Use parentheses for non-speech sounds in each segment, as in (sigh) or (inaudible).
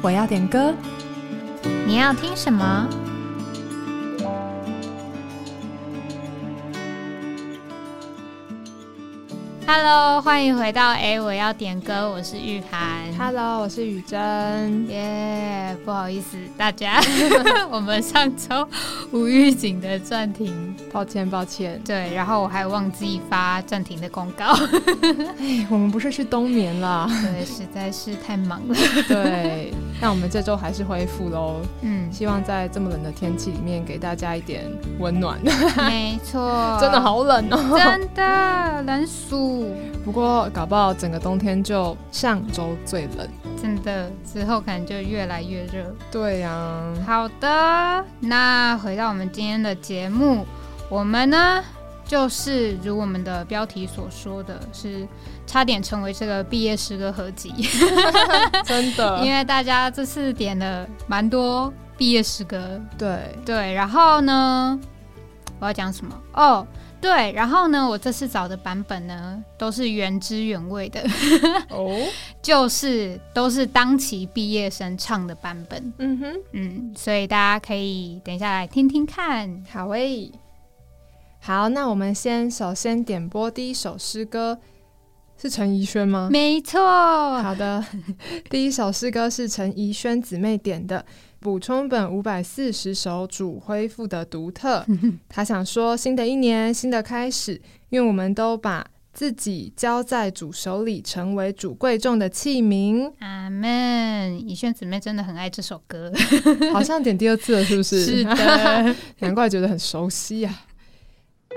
我要点歌，你要听什么？？Hello，欢迎回到哎，我要点歌，我是玉涵。Hello，我是雨珍。耶，不好意思，大家，(laughs) 我们上周无预警的暂停，抱歉抱歉。对，然后我还忘记发暂停的公告。(laughs) 哎，我们不是去冬眠了？对，实在是太忙了。(laughs) 对，那我们这周还是恢复喽。嗯，希望在这么冷的天气里面给大家一点温暖。没错，真的好冷哦，真的冷死。不过搞不好整个冬天就上周最冷，真的之后可能就越来越热。对呀，好的，那回到我们今天的节目，我们呢就是如我们的标题所说的是差点成为这个毕业诗歌合集，(laughs) 真的，(laughs) 因为大家这次点了蛮多毕业诗歌，对。对，然后呢，我要讲什么？哦？对，然后呢，我这次找的版本呢，都是原汁原味的 (laughs) (laughs) 哦，就是都是当期毕业生唱的版本。嗯哼，嗯，所以大家可以等一下来听听看。好诶，好，那我们先首先点播第一首诗歌，是陈怡轩吗？没错。好的，第一首诗歌是陈怡轩姊妹点的。补充本五百四十首主恢复的独特，(laughs) 他想说新的一年新的开始，因为我们都把自己交在主手里，成为主贵重的器皿。阿门。以轩姊妹真的很爱这首歌，好像点第二次了，是不是？(laughs) 是的，(laughs) 难怪觉得很熟悉呀。主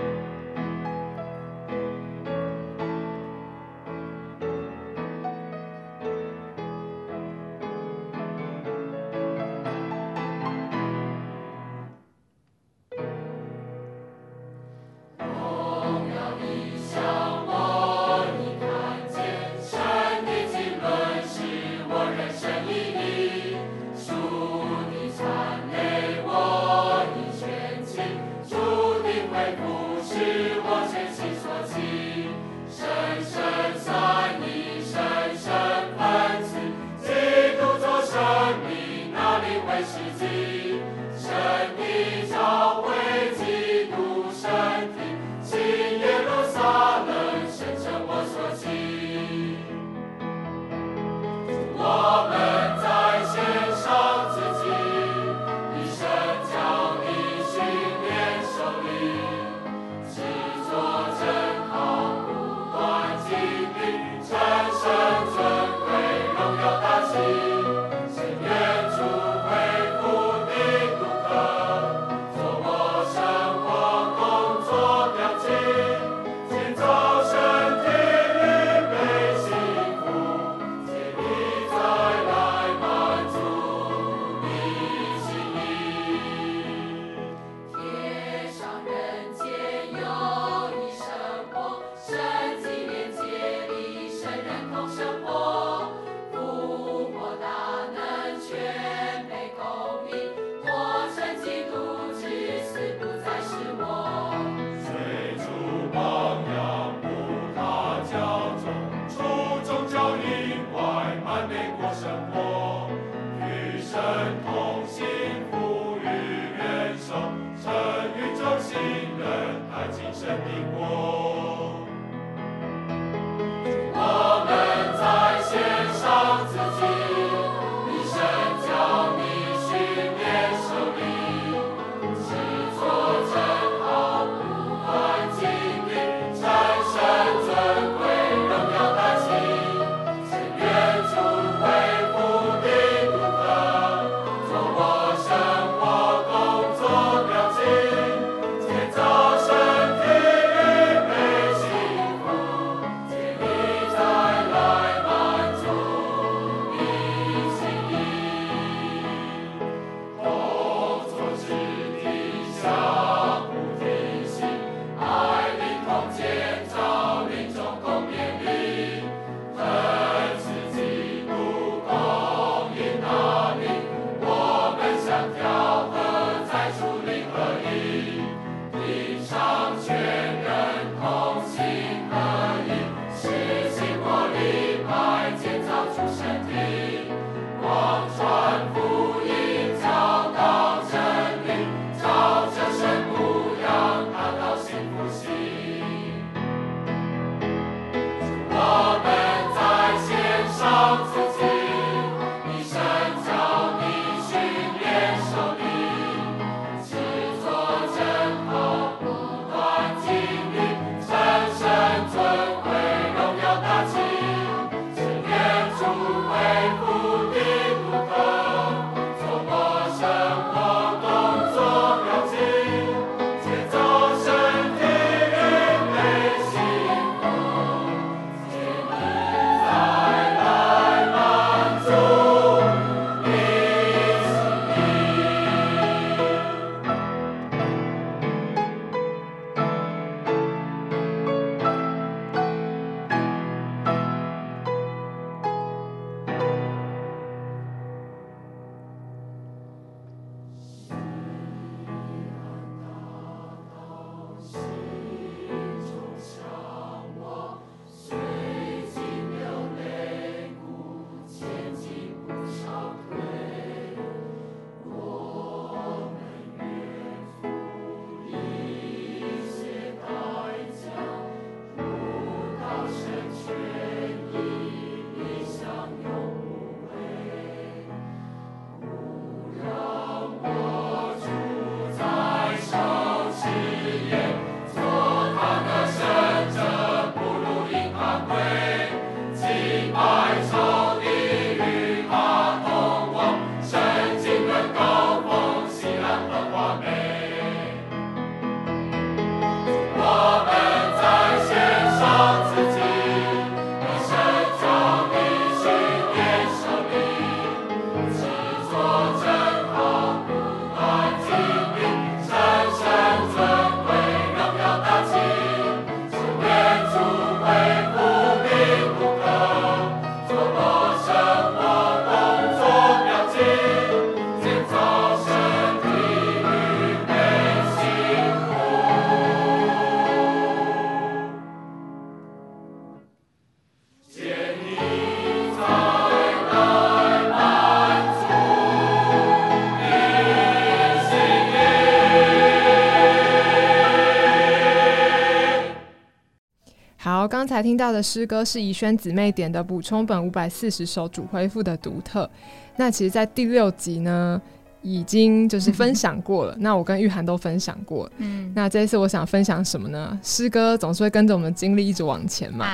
才听到的诗歌是怡轩姊妹点的补充本五百四十首主恢复的独特。那其实，在第六集呢，已经就是分享过了。那我跟玉涵都分享过。嗯，那这一次我想分享什么呢？诗歌总是会跟着我们的经历一直往前嘛。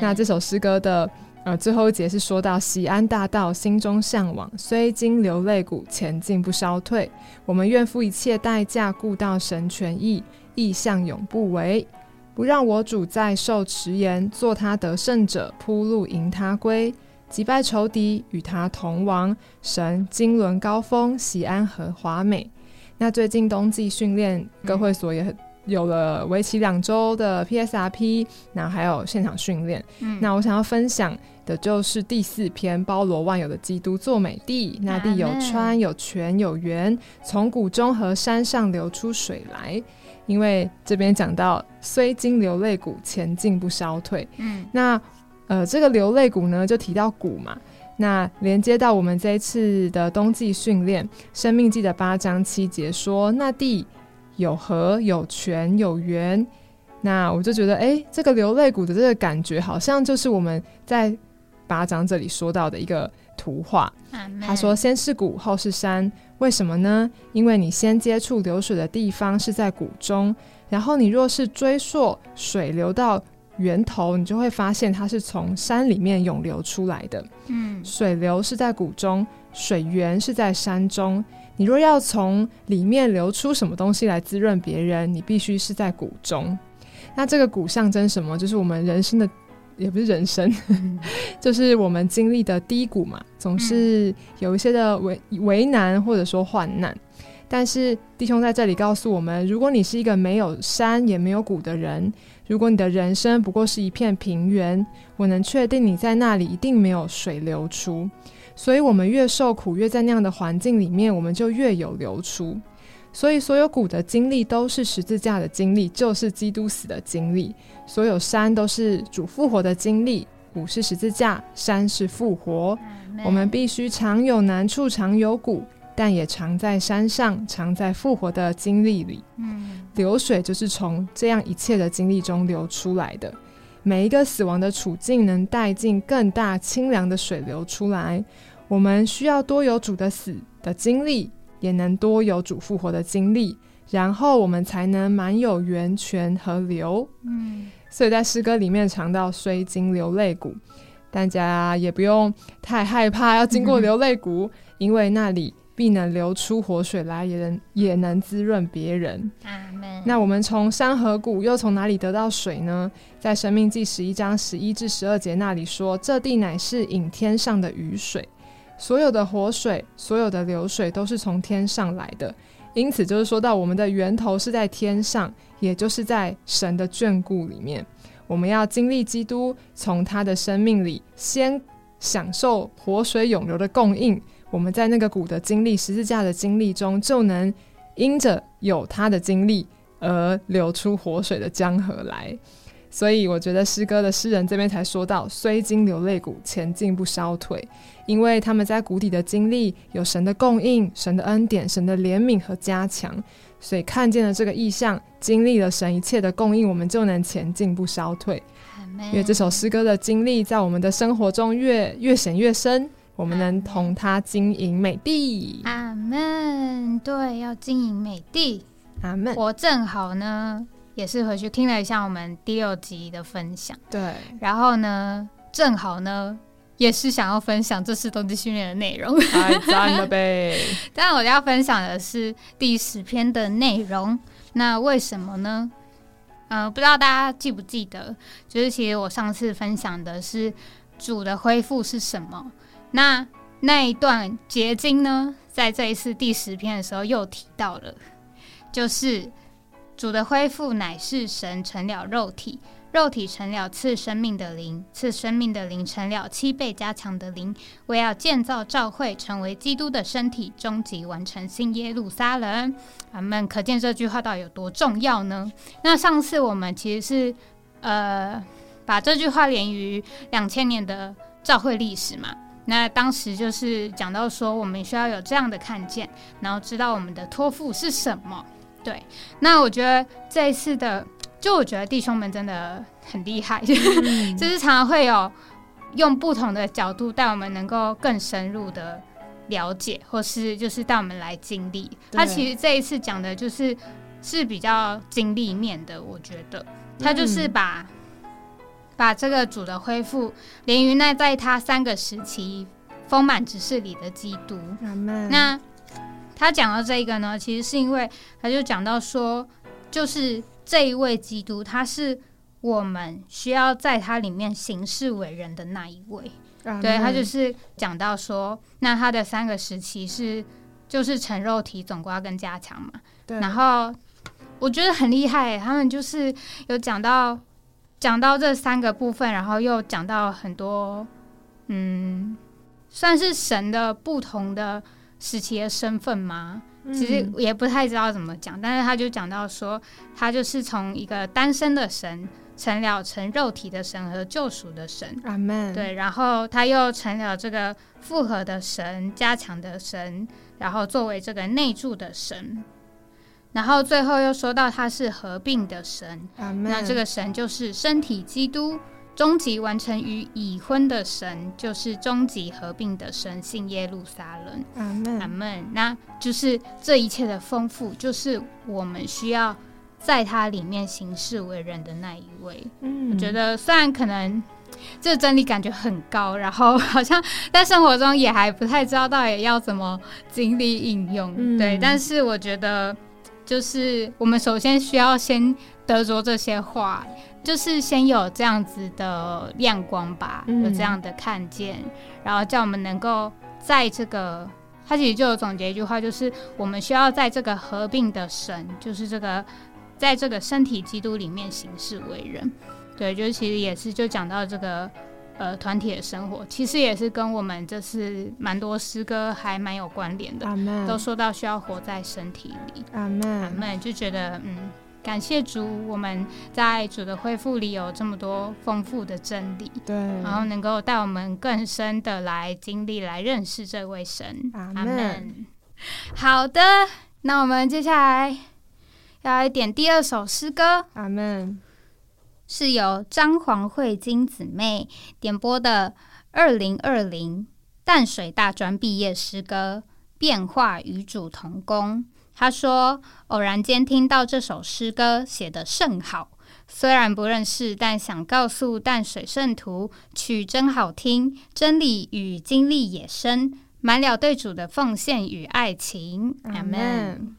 那这首诗歌的呃最后一节是说到喜安大道，心中向往，虽经流泪谷，前进不消退。我们愿付一切代价，故到神权意，意向永不违。不让我主再受迟延，做他得胜者，铺路迎他归，击败仇敌，与他同亡。神经纶高峰，喜安和华美。那最近冬季训练，各会所也有了为期两周的 PSRP，那还有现场训练。那我想要分享的就是第四篇包罗万有的基督做美地，那地有川有泉有源，从谷中和山上流出水来。因为这边讲到，虽经流泪谷，前进不消退。嗯，那呃，这个流泪谷呢，就提到谷嘛。那连接到我们这一次的冬季训练，《生命记》的八章七节说，那地有河、有泉、有源。那我就觉得，哎，这个流泪谷的这个感觉，好像就是我们在八章这里说到的一个图画。他说：“先是谷，后是山。”为什么呢？因为你先接触流水的地方是在谷中，然后你若是追溯水流到源头，你就会发现它是从山里面涌流出来的。嗯，水流是在谷中，水源是在山中。你若要从里面流出什么东西来滋润别人，你必须是在谷中。那这个谷象征什么？就是我们人生的。也不是人生，(laughs) 就是我们经历的低谷嘛，总是有一些的为为难或者说患难。但是弟兄在这里告诉我们，如果你是一个没有山也没有谷的人，如果你的人生不过是一片平原，我能确定你在那里一定没有水流出。所以，我们越受苦，越在那样的环境里面，我们就越有流出。所以，所有谷的经历都是十字架的经历，就是基督死的经历。所有山都是主复活的经历，谷是十字架，山是复活。我们必须常有难处，常有谷，但也常在山上，常在复活的经历里。嗯，流水就是从这样一切的经历中流出来的。每一个死亡的处境，能带进更大清凉的水流出来。我们需要多有主的死的经历。也能多有主复活的经历，然后我们才能满有源泉和流。嗯，所以在诗歌里面尝到虽经流泪谷，大家也不用太害怕要经过流泪谷，(laughs) 因为那里必能流出活水来，也能也能滋润别人。那我们从山河谷又从哪里得到水呢？在生命记十一章十一至十二节那里说，这地乃是引天上的雨水。所有的活水，所有的流水都是从天上来的，因此就是说到我们的源头是在天上，也就是在神的眷顾里面。我们要经历基督，从他的生命里先享受活水涌流的供应。我们在那个谷的经历、十字架的经历中，就能因着有他的经历而流出活水的江河来。所以我觉得诗歌的诗人这边才说到，虽经流泪谷，前进不消退，因为他们在谷底的经历有神的供应、神的恩典、神的怜悯和加强，所以看见了这个意象，经历了神一切的供应，我们就能前进不消退。因为这首诗歌的经历在我们的生活中越越显越深，我们能同他经营美地。阿门。对，要经营美地。阿门。我正好呢。也是回去听了一下我们第六集的分享，对，然后呢，正好呢，也是想要分享这次冬季训练的内容，太赞了呗！(laughs) 但我要分享的是第十篇的内容，那为什么呢？呃，不知道大家记不记得，就是其实我上次分享的是主的恢复是什么，那那一段结晶呢，在这一次第十篇的时候又提到了，就是。主的恢复乃是神成了肉体，肉体成了赐生命的灵，赐生命的灵成了七倍加强的灵，为要建造教会，成为基督的身体，终极完成新耶路撒冷。咱们可见这句话到底有多重要呢？那上次我们其实是呃把这句话连于两千年的教会历史嘛，那当时就是讲到说我们需要有这样的看见，然后知道我们的托付是什么。对，那我觉得这一次的就我觉得弟兄们真的很厉害，(laughs) 就是常常会有用不同的角度带我们能够更深入的了解，或是就是带我们来经历。他其实这一次讲的就是是比较经历面的，我觉得。他就是把把这个主的恢复连于那在他三个时期丰满指示里的基督。那他讲到这一个呢，其实是因为他就讲到说，就是。这一位基督，他是我们需要在他里面行事为人的那一位。对他就是讲到说，那他的三个时期是就是成肉体、总瓜跟加强嘛。对。然后我觉得很厉害，他们就是有讲到讲到这三个部分，然后又讲到很多，嗯，算是神的不同的时期的身份吗？其实也不太知道怎么讲，但是他就讲到说，他就是从一个单身的神成了成肉体的神和救赎的神，阿门。对，然后他又成了这个复合的神、加强的神，然后作为这个内住的神，然后最后又说到他是合并的神，那这个神就是身体基督。终极完成于已婚的神，就是终极合并的神性耶路撒冷。阿门，阿门。那就是这一切的丰富，就是我们需要在它里面行事为人的那一位。嗯，我觉得虽然可能这真理感觉很高，然后好像在生活中也还不太知道到底要怎么经历应用。对，但是我觉得就是我们首先需要先得着这些话。就是先有这样子的亮光吧，有这样的看见，然后叫我们能够在这个，他其实就有总结一句话，就是我们需要在这个合并的神，就是这个，在这个身体基督里面行事为人。对，就是其实也是就讲到这个呃团体的生活，其实也是跟我们这是蛮多诗歌还蛮有关联的，都说到需要活在身体里。阿门，阿门，就觉得嗯。感谢主，我们在主的恢复里有这么多丰富的真理，对，然后能够带我们更深的来经历、来认识这位神。阿门。好的，那我们接下来要来点第二首诗歌。阿门。是由张黄慧金姊妹点播的二零二零淡水大专毕业诗歌《变化与主同工》。他说：“偶然间听到这首诗歌，写得甚好。虽然不认识，但想告诉淡水圣徒，曲真好听，真理与经历也深，满了对主的奉献与爱情。”阿门。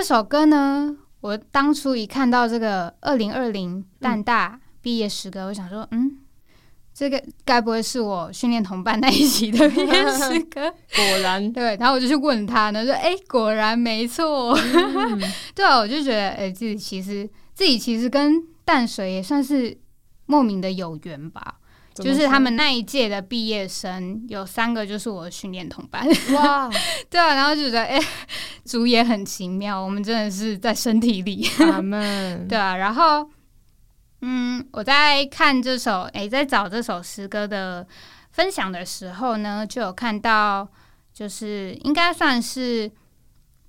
这首歌呢，我当初一看到这个二零二零淡大毕业诗歌，我想说，嗯，这个该不会是我训练同伴那一期的毕业诗歌？(laughs) 果然，(laughs) 对。然后我就去问他呢，说，哎，果然没错。(laughs) 对啊，我就觉得，哎，自己其实自己其实跟淡水也算是莫名的有缘吧。就是他们那一届的毕业生有三个，就是我的训练同伴。哇，(laughs) 对啊，然后就觉得哎，主也很奇妙，我们真的是在身体里。他们 (laughs) 对啊，然后嗯，我在看这首哎，在找这首诗歌的分享的时候呢，就有看到，就是应该算是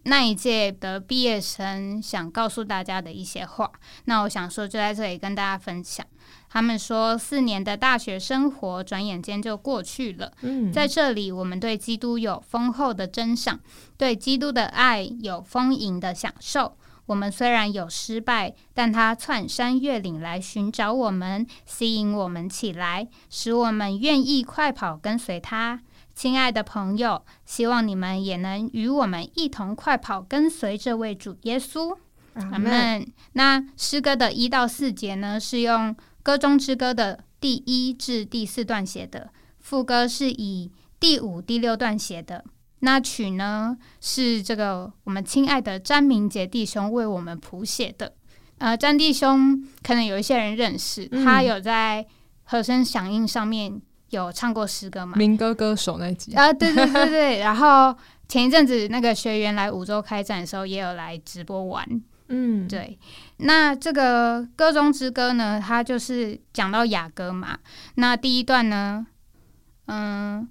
那一届的毕业生想告诉大家的一些话。那我想说，就在这里跟大家分享。他们说，四年的大学生活转眼间就过去了。嗯，在这里，我们对基督有丰厚的珍赏，对基督的爱有丰盈的享受。我们虽然有失败，但他窜山越岭来寻找我们，吸引我们起来，使我们愿意快跑跟随他。亲爱的朋友，希望你们也能与我们一同快跑跟随这位主耶稣。阿门。那诗歌的一到四节呢，是用。歌中之歌的第一至第四段写的，副歌是以第五、第六段写的。那曲呢是这个我们亲爱的詹明杰弟兄为我们谱写的。呃，詹弟兄可能有一些人认识，他有在和声响应上面有唱过诗歌嘛？民歌歌手那集啊，对对对对。(laughs) 然后前一阵子那个学员来五洲开展的时候，也有来直播玩。嗯，对。那这个歌中之歌呢，它就是讲到雅歌嘛。那第一段呢，嗯，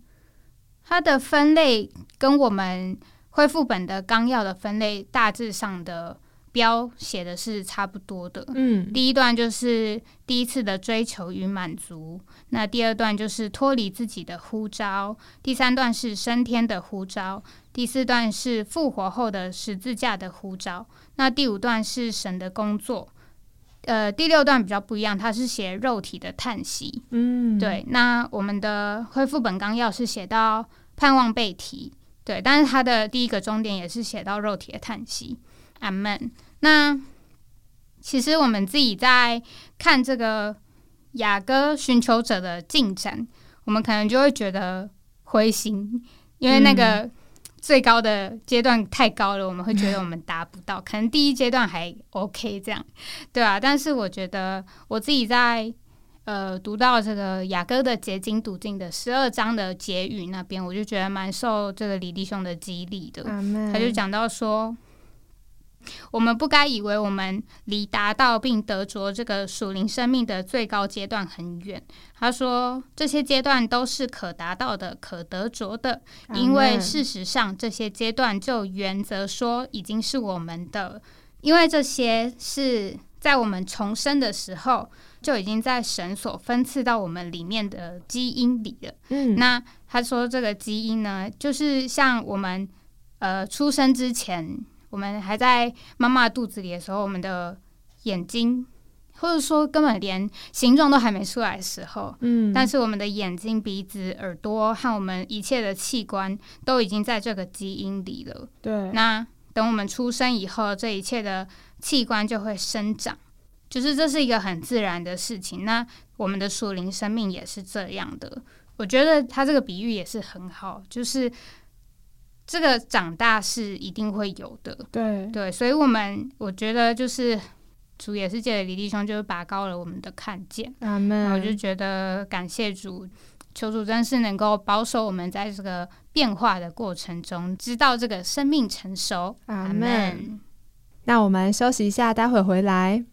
它的分类跟我们恢复本的纲要的分类大致上的标写的是差不多的。嗯，第一段就是第一次的追求与满足。那第二段就是脱离自己的呼召。第三段是升天的呼召。第四段是复活后的十字架的呼召。那第五段是神的工作，呃，第六段比较不一样，它是写肉体的叹息。嗯，对。那我们的恢复本纲要是写到盼望被提，对，但是它的第一个终点也是写到肉体的叹息。阿门。那其实我们自己在看这个雅歌寻求者的进展，我们可能就会觉得灰心，因为那个。最高的阶段太高了，我们会觉得我们达不到。可能第一阶段还 OK，这样对啊。但是我觉得我自己在呃读到这个雅歌的结晶读经的十二章的结语那边，我就觉得蛮受这个李弟兄的激励的。他就讲到说。我们不该以为我们离达到并得着这个属灵生命的最高阶段很远。他说，这些阶段都是可达到的、可得着的，因为事实上这些阶段就原则说已经是我们的，因为这些是在我们重生的时候就已经在神所分赐到我们里面的基因里了。嗯，那他说这个基因呢，就是像我们呃出生之前。我们还在妈妈肚子里的时候，我们的眼睛，或者说根本连形状都还没出来的时候，嗯，但是我们的眼睛、鼻子、耳朵和我们一切的器官都已经在这个基因里了。对，那等我们出生以后，这一切的器官就会生长，就是这是一个很自然的事情。那我们的属灵生命也是这样的。我觉得他这个比喻也是很好，就是。这个长大是一定会有的，对对，所以我们我觉得就是主也是借着李弟兄，就是拔高了我们的看见，阿门。我就觉得感谢主，求主真是能够保守我们在这个变化的过程中，知道这个生命成熟，阿门。那我们休息一下，待会回来。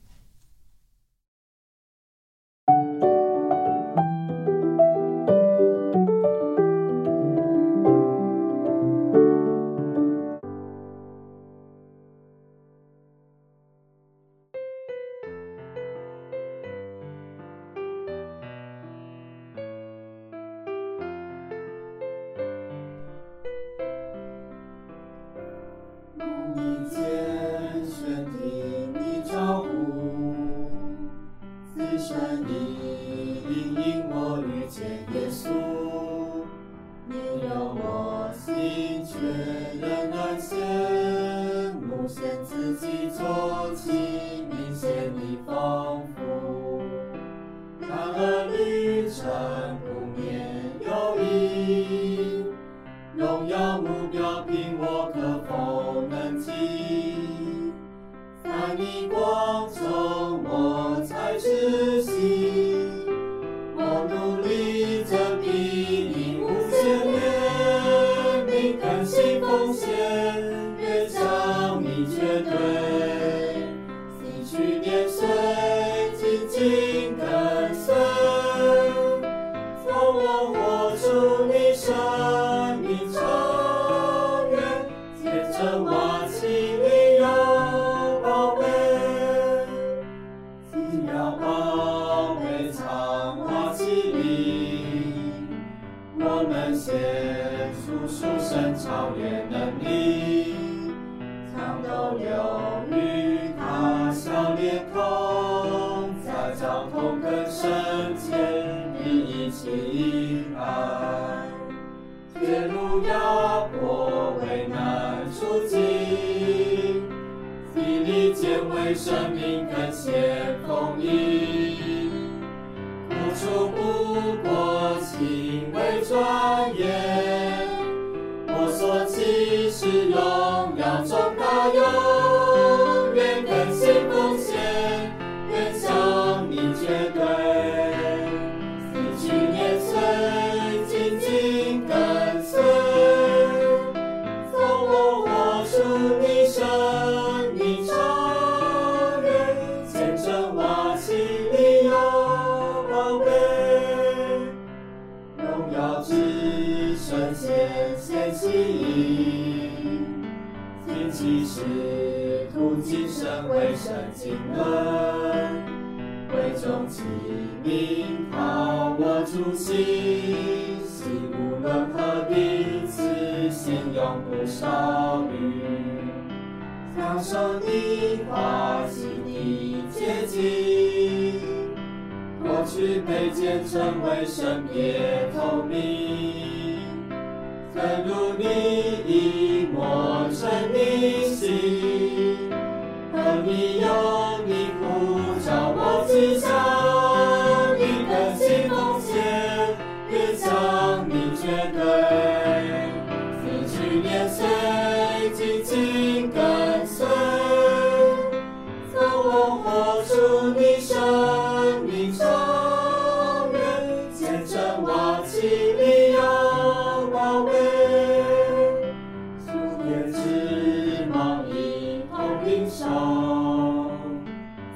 你光。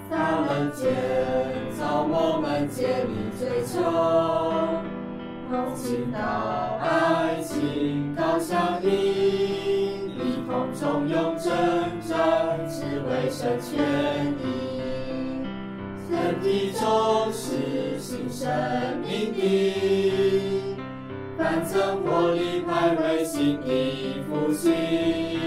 萨门建，造我们界里追求，梦情高，爱情高，相依，异空中用存在，只为生全意。身体中是新生命的，万曾活力排为新的复兴。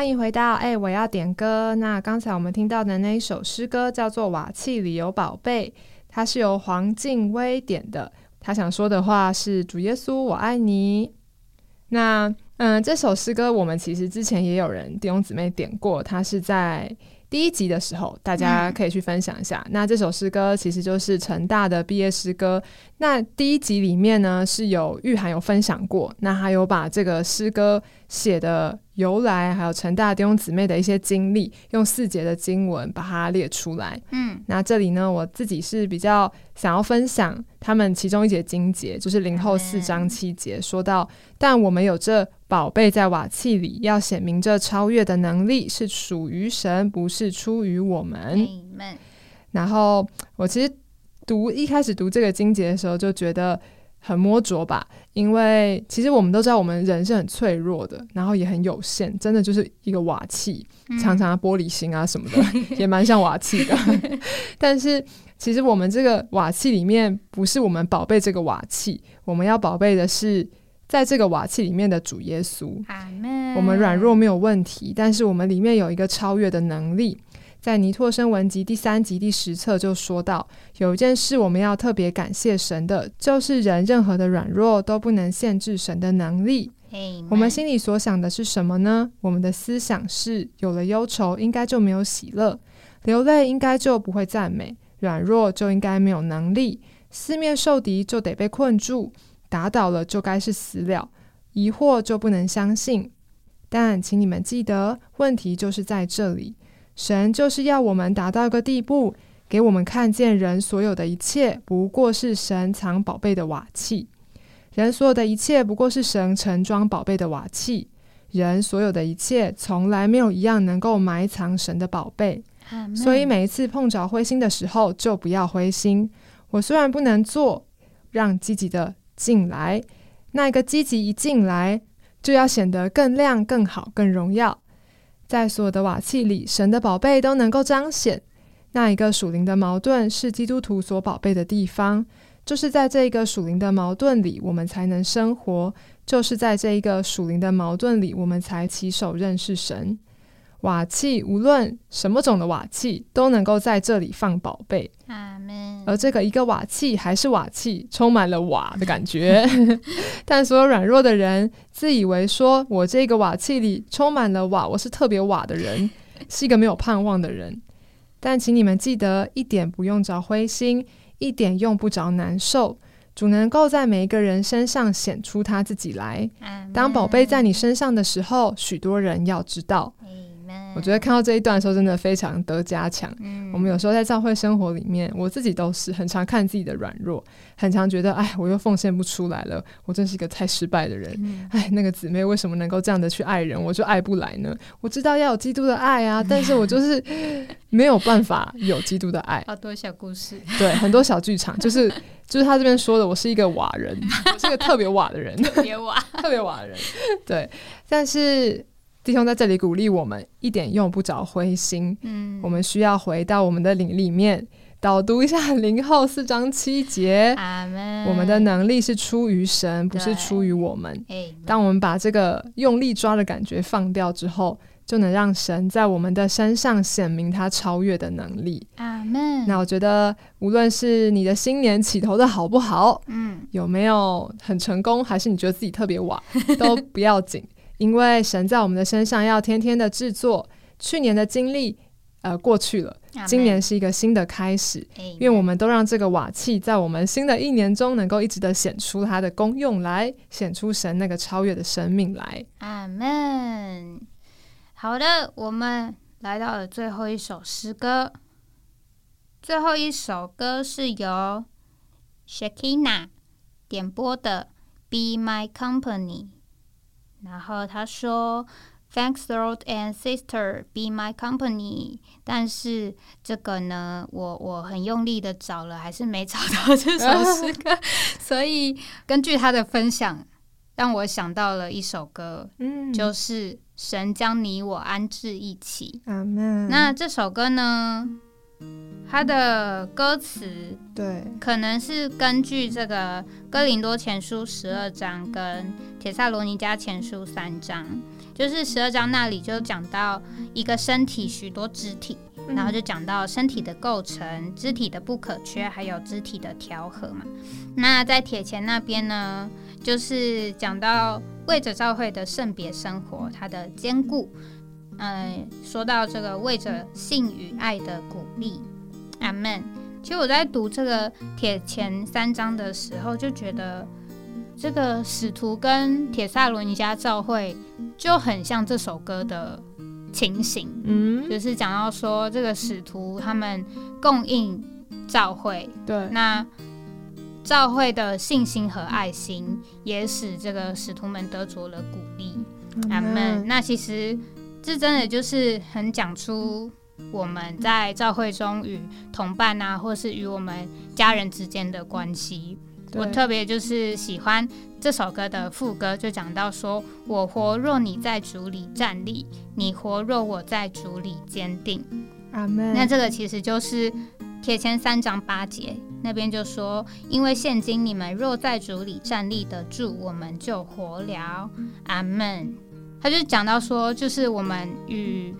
欢迎回到哎，我要点歌。那刚才我们听到的那一首诗歌叫做《瓦器里有宝贝》，它是由黄静薇点的。他想说的话是：“主耶稣，我爱你。”那嗯，这首诗歌我们其实之前也有人弟兄姊妹点过，它是在第一集的时候，大家可以去分享一下。那这首诗歌其实就是成大的毕业诗歌。那第一集里面呢，是有玉涵有分享过，那还有把这个诗歌写的由来，还有陈大弟兄姊妹的一些经历，用四节的经文把它列出来。嗯，那这里呢，我自己是比较想要分享他们其中一节经节，就是零后四章七节，说到，但我们有这宝贝在瓦器里，要显明这超越的能力是属于神，不是出于我们。然后我其实。读一开始读这个经节的时候，就觉得很摸着吧，因为其实我们都知道，我们人是很脆弱的，然后也很有限，真的就是一个瓦器，常常玻璃心啊什么的，(laughs) 也蛮像瓦器的。(laughs) 但是其实我们这个瓦器里面，不是我们宝贝这个瓦器，我们要宝贝的是在这个瓦器里面的主耶稣。我们软弱没有问题，但是我们里面有一个超越的能力。在尼托生文集第三集第十册就说到，有一件事我们要特别感谢神的，就是人任何的软弱都不能限制神的能力。我们心里所想的是什么呢？我们的思想是有了忧愁，应该就没有喜乐；流泪应该就不会赞美；软弱就应该没有能力；四面受敌就得被困住；打倒了就该是死了；疑惑就不能相信。但请你们记得，问题就是在这里。神就是要我们达到一个地步，给我们看见人所有的一切不过是神藏宝贝的瓦器，人所有的一切不过是神盛装宝贝的瓦器，人所有的一切从来没有一样能够埋藏神的宝贝。所以每一次碰着灰心的时候，就不要灰心。我虽然不能做，让积极的进来，那一个积极一进来，就要显得更亮、更好、更荣耀。在所有的瓦器里，神的宝贝都能够彰显。那一个属灵的矛盾是基督徒所宝贝的地方，就是在这一个属灵的矛盾里，我们才能生活；就是在这一个属灵的矛盾里，我们才起手认识神。瓦器无论什么种的瓦器，都能够在这里放宝贝。阿门。而这个一个瓦器还是瓦器，充满了瓦的感觉。(laughs) 但所有软弱的人自以为说，我这个瓦器里充满了瓦，我是特别瓦的人，是一个没有盼望的人。但请你们记得，一点不用着灰心，一点用不着难受。主能够在每一个人身上显出他自己来。当宝贝在你身上的时候，许多人要知道。我觉得看到这一段的时候，真的非常得加强。我们有时候在教会生活里面，我自己都是很常看自己的软弱，很常觉得，哎，我又奉献不出来了，我真是一个太失败的人。哎，那个姊妹为什么能够这样的去爱人，我就爱不来呢？我知道要有基督的爱啊，(laughs) 但是我就是没有办法有基督的爱。好多小故事，对，很多小剧场，就是就是他这边说的，我是一个瓦人，我是一个特别瓦的人，(laughs) 特别瓦，(laughs) 特别瓦的人。对，但是。弟兄在这里鼓励我们，一点用不着灰心。嗯，我们需要回到我们的灵里面，导读一下零后四章七节。阿门。我们的能力是出于神，不是出于我们。当我们把这个用力抓的感觉放掉之后，就能让神在我们的身上显明他超越的能力。阿门。那我觉得，无论是你的新年起头的好不好，嗯，有没有很成功，还是你觉得自己特别晚，都不要紧。(laughs) (laughs) 因为神在我们的身上要天天的制作，去年的经历呃过去了，今年是一个新的开始。愿我们都让这个瓦器在我们新的一年中能够一直的显出它的功用来，显出神那个超越的生命来。阿门。好的，我们来到了最后一首诗歌，最后一首歌是由 Shakina 点播的《Be My Company》。然后他说：“Thanks, Lord and sister, be my company。”但是这个呢，我我很用力的找了，还是没找到这首诗歌。(laughs) 所以根据他的分享，让我想到了一首歌，嗯，就是《神将你我安置一起》。那这首歌呢？它的歌词对，可能是根据这个哥林多前书十二章跟铁萨罗尼加前书三章，就是十二章那里就讲到一个身体许多肢体，然后就讲到身体的构成、肢体的不可缺，还有肢体的调和嘛。那在铁前那边呢，就是讲到为着教会的圣别生活，它的坚固。嗯，说到这个为着性与爱的鼓励。阿门。其实我在读这个铁前三章的时候，就觉得这个使徒跟铁萨罗尼加教会就很像这首歌的情形，嗯，就是讲到说这个使徒他们供应教会，对，那教会的信心和爱心也使这个使徒们得着了鼓励，阿门。那其实这真的就是很讲出。我们在教会中与同伴啊，或是与我们家人之间的关系，我特别就是喜欢这首歌的副歌，就讲到说：“我活若你在主里站立，你活若我在主里坚定。”阿门。那这个其实就是铁前三章八节那边就说：“因为现今你们若在主里站立得住，我们就活了。”阿门。他就讲到说，就是我们与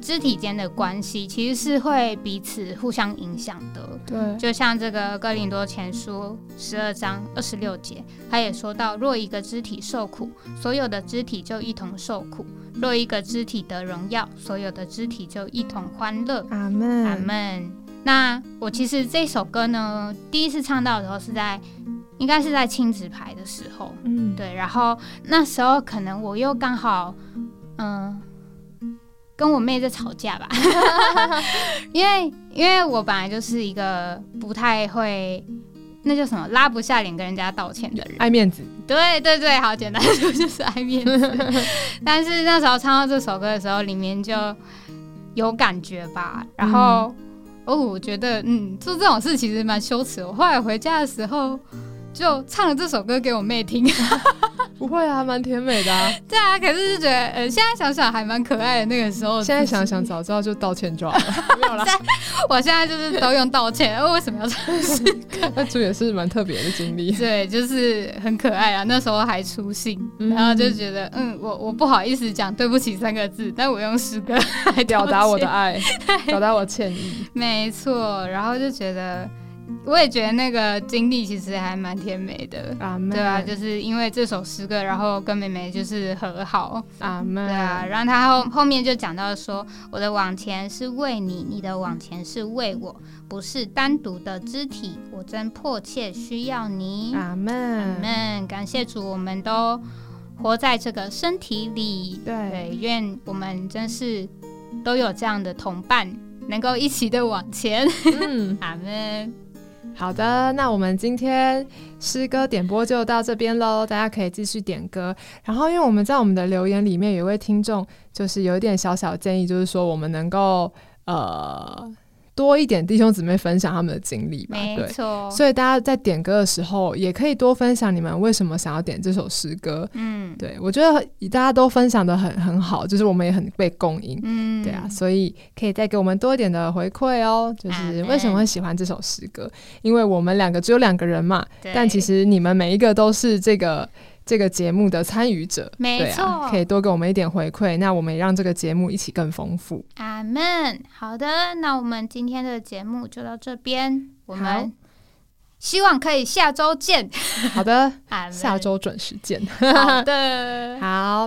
肢体间的关系其实是会彼此互相影响的，对，就像这个哥林多前书十二章二十六节，他也说到：若一个肢体受苦，所有的肢体就一同受苦；若一个肢体得荣耀，所有的肢体就一同欢乐。阿门，阿门。那我其实这首歌呢，第一次唱到的时候是在，应该是在亲子牌的时候，嗯，对，然后那时候可能我又刚好，嗯。跟我妹在吵架吧，(laughs) 因为因为我本来就是一个不太会，那叫什么拉不下脸跟人家道歉的人，爱面子。对对对，好简单说 (laughs) 就是爱面子。(laughs) 但是那时候唱到这首歌的时候，里面就有感觉吧。然后哦，我觉得嗯，做这种事其实蛮羞耻。我后来回家的时候。就唱了这首歌给我妹听，(laughs) 不会啊，蛮甜美的啊。(laughs) 对啊，可是就觉得，呃，现在想想还蛮可爱的。那个时候，现在想想早知道就道歉就好了。(laughs) 没有啦，我现在就是都用道歉。为什么要唱诗歌？那这也是蛮特别的经历。对，就是很可爱啊。那时候还初信，然后就觉得，嗯，我我不好意思讲对不起三个字，但我用诗歌来表达我的爱，表达我歉意。没错，然后就觉得。我也觉得那个经历其实还蛮甜美的，对啊，就是因为这首诗歌，然后跟妹妹就是和好，阿门，对啊，然后他后后面就讲到说，我的往前是为你，你的往前是为我，不是单独的肢体，我真迫切需要你，阿门，阿门，感谢主，我们都活在这个身体里，对，愿我们真是都有这样的同伴，能够一起的往前，嗯，(laughs) 阿门。好的，那我们今天诗歌点播就到这边喽，大家可以继续点歌。然后，因为我们在我们的留言里面有一位听众，就是有一点小小建议，就是说我们能够呃。多一点弟兄姊妹分享他们的经历吧，没错。所以大家在点歌的时候，也可以多分享你们为什么想要点这首诗歌。嗯，对，我觉得大家都分享的很很好，就是我们也很被供应。嗯，对啊，所以可以再给我们多一点的回馈哦。就是为什么会喜欢这首诗歌？因为我们两个只有两个人嘛，但其实你们每一个都是这个。这个节目的参与者，没错，可以多给我们一点回馈，那我们也让这个节目一起更丰富。阿门。好的，那我们今天的节目就到这边，我们希望可以下周见。好的，(laughs) 下周准时见。好的，(laughs) 好。